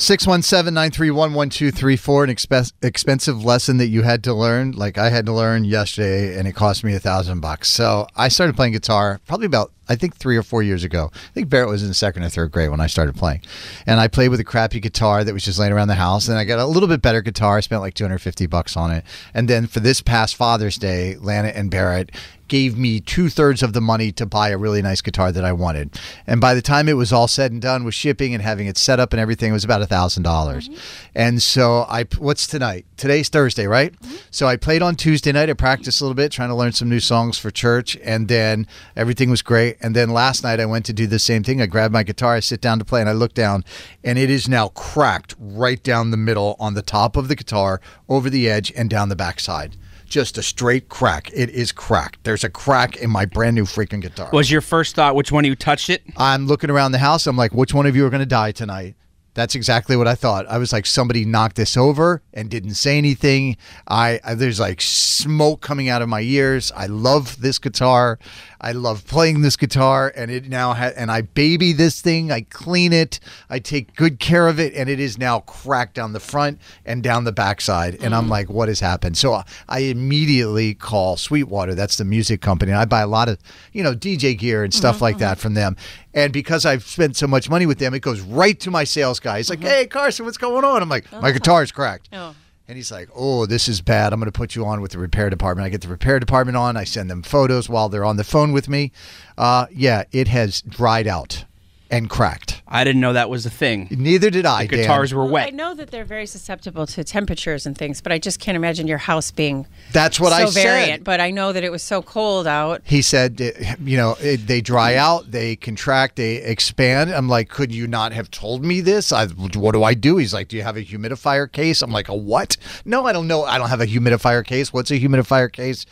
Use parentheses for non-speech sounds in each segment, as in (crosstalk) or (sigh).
617 931 1234, an expe- expensive lesson that you had to learn, like I had to learn yesterday, and it cost me a thousand bucks. So I started playing guitar probably about, I think, three or four years ago. I think Barrett was in second or third grade when I started playing. And I played with a crappy guitar that was just laying around the house. And I got a little bit better guitar. I spent like 250 bucks on it. And then for this past Father's Day, Lana and Barrett gave me two thirds of the money to buy a really nice guitar that I wanted. And by the time it was all said and done with shipping and having it set up and everything, it was about a thousand dollars. And so I, what's tonight? Today's Thursday, right? So I played on Tuesday night. I practiced a little bit, trying to learn some new songs for church, and then everything was great. And then last night I went to do the same thing. I grabbed my guitar, I sit down to play, and I look down, and it is now cracked right down the middle on the top of the guitar, over the edge, and down the backside just a straight crack. It is cracked. There's a crack in my brand new freaking guitar. Was your first thought which one of you touched it? I'm looking around the house. I'm like, which one of you are going to die tonight? That's exactly what I thought. I was like, somebody knocked this over and didn't say anything. I, I there's like smoke coming out of my ears. I love this guitar. I love playing this guitar, and it now ha- and I baby this thing. I clean it. I take good care of it, and it is now cracked down the front and down the backside. And I'm mm. like, what has happened? So uh, I immediately call Sweetwater. That's the music company. I buy a lot of you know DJ gear and stuff mm-hmm, like that mm-hmm. from them. And because I've spent so much money with them, it goes right to my sales guy. He's like, "Hey, Carson, what's going on?" I'm like, "My guitar's cracked." Oh. And he's like, "Oh, this is bad. I'm going to put you on with the repair department." I get the repair department on. I send them photos while they're on the phone with me. Uh, yeah, it has dried out and cracked. I didn't know that was a thing. Neither did I. The guitars Dan. were Well, wet. I know that they're very susceptible to temperatures and things, but I just can't imagine your house being That's what so I said. variant. But I know that it was so cold out. He said, you know, it, they dry mm. out, they contract, they expand. I'm like, could you not have told me this? I, what do I do? He's like, do you have a humidifier case? I'm like, a what? No, I don't know. I don't have a humidifier case. What's a humidifier case?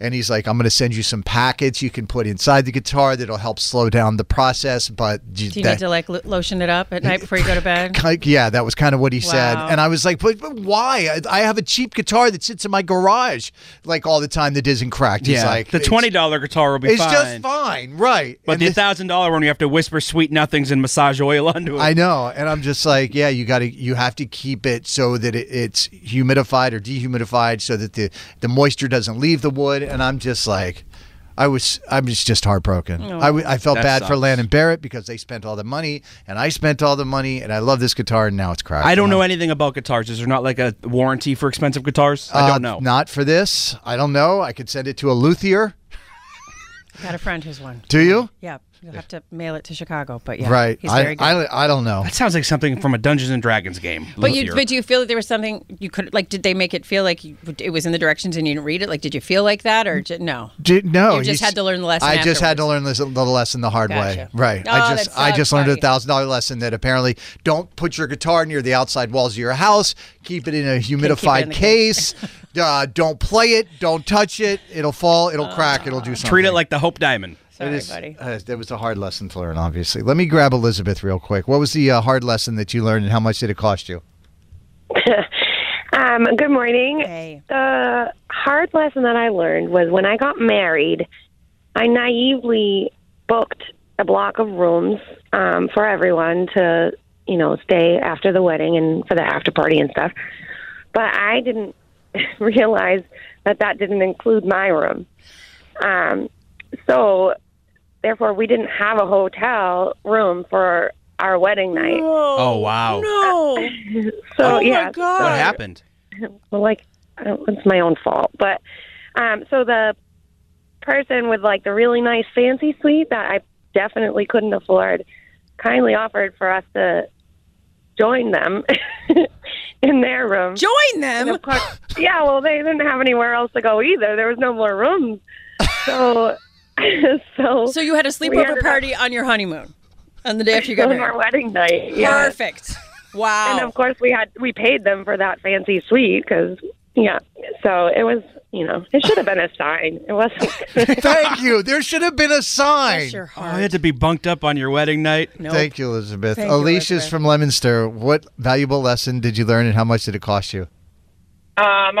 And he's like, I'm going to send you some packets you can put inside the guitar that'll help slow down the process. But Do you need to like lo- lotion it up at night before you go to bed? (laughs) Ki- Yeah, that was kind of what he said. And I was like, but, but why? I, I have a cheap guitar that sits in my garage like all the time that isn't cracked. He's yeah, like, the twenty dollar guitar will be It's fine. just fine, right? But And the thousand dollar one, you have to whisper sweet nothings and massage oil (laughs) onto it. I know, and I'm just like, yeah, you got to, you have to keep it so that it, it's humidified or dehumidified, so that the the moisture doesn't leave the wood. And I'm just like, I was, I was just heartbroken. I, w- I felt bad for sucks. Lan and Barrett because they spent all the money, and I spent all the money, and I love this guitar, and now it's cracked. I don't you know anything about guitars. Is there not like a warranty for expensive guitars? I Uh, don't know. Not for this. I don't know. I could send it to a luthier. (laughs) Got a friend who's one. Do you? Yeah, you'll have to mail it to Chicago. But yeah, right. he's I, good. I, I don't know. That sounds like something from a Dungeons and Dragons game. but you, Luthier. but do you feel that there was something you could like? Did they make it feel like you, it was in the directions and you didn't read it? Like, did you feel like that or j- no? J- no, You just he's- had to learn the lesson I just had to learn this, the lesson the hard way. Right. Oh, I that just I just learned a thousand dollar lesson that apparently don't put your guitar near the outside walls of your house. Keep it in a humidified in the case. (laughs) uh, don't play it. Don't touch it. It'll fall. It'll crack. It'll do something. treat it like the Hope Diamond. Sorry, It is, buddy. uh, that was a hard lesson to learn, obviously. Let me grab Elizabeth real quick. What was the uh, hard lesson that you learned, and how much did it cost you? (laughs) Um, good morning. Hey. The hard lesson that I learned was when I got married, I naively booked a block of rooms um, for everyone to, you know, stay after the wedding and for the after party and stuff. But I didn't (laughs) realize that that didn't include my room. Um, so, therefore, we didn't have a hotel room for our wedding night. Oh wow. No. So, oh yeah. my god. What happened? well, like I don't, it's my own fault. But um, so the person with like the really nice fancy suite that I definitely couldn't afford kindly offered for us to join them (laughs) in their room. Join them. course, yeah. Well, they didn't have anywhere else to go either. There was no more rooms. So, (laughs) so, So you had a sleepover ended up- party on your honeymoon. On the day after you got (laughs) on married. our wedding night. Yeah. Perfect. Wow. And of course, we had we paid them for that fancy suite because yeah. So it was you know it should have been a sign. It wasn't. (laughs) Thank you. There should have been a sign. Bless your Oh. I had to be bunked up on your wedding night. Nope. Thank you, Elizabeth. Thank you, Alicia's Elizabeth. from Leominster. What valuable lesson did you learn and how much did it cost you? Um,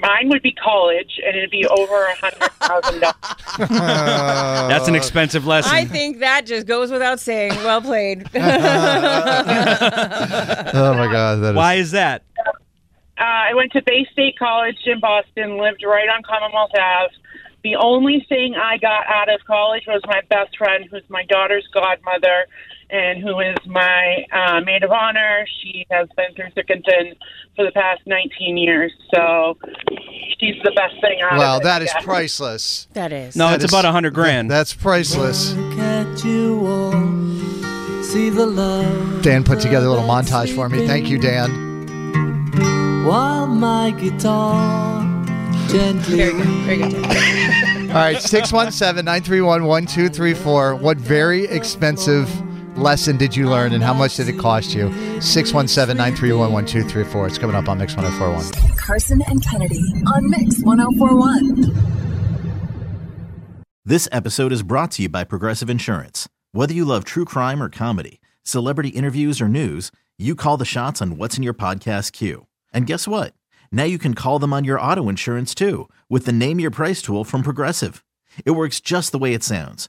mine would be college, and it'd be over a hundred thousand dollars. (laughs) That's an expensive lesson. I think that just goes without saying. Well played. (laughs) (laughs) Oh my God. That is, Why is that? Uh, I went to Bay State College in Boston, lived right on Commonwealth Ave. The only thing I got out of college was my best friend, who's my daughter's godmother, and who is my uh, maid of honor. She has been through thick and thin for the past 19 years, so she's the best thing out Wow, of it. that is yeah. priceless. that is. No, That it's is- about a hundred grand. That's priceless. Look at you all, see the love. Dan put together a little montage for me. Thank you, Dan. While my guitar gently. Very good. Very good. All right, 617 931 1234. What very expensive lesson did you learn and how much did it cost you? 617 931 1234. It's coming up on Mix 1041. Carson and Kennedy on Mix 1041. This episode is brought to you by Progressive Insurance. Whether you love true crime or comedy, celebrity interviews or news, you call the shots on what's in your podcast queue. And guess what? Now you can call them on your auto insurance too with the Name Your Price tool from Progressive. It works just the way it sounds.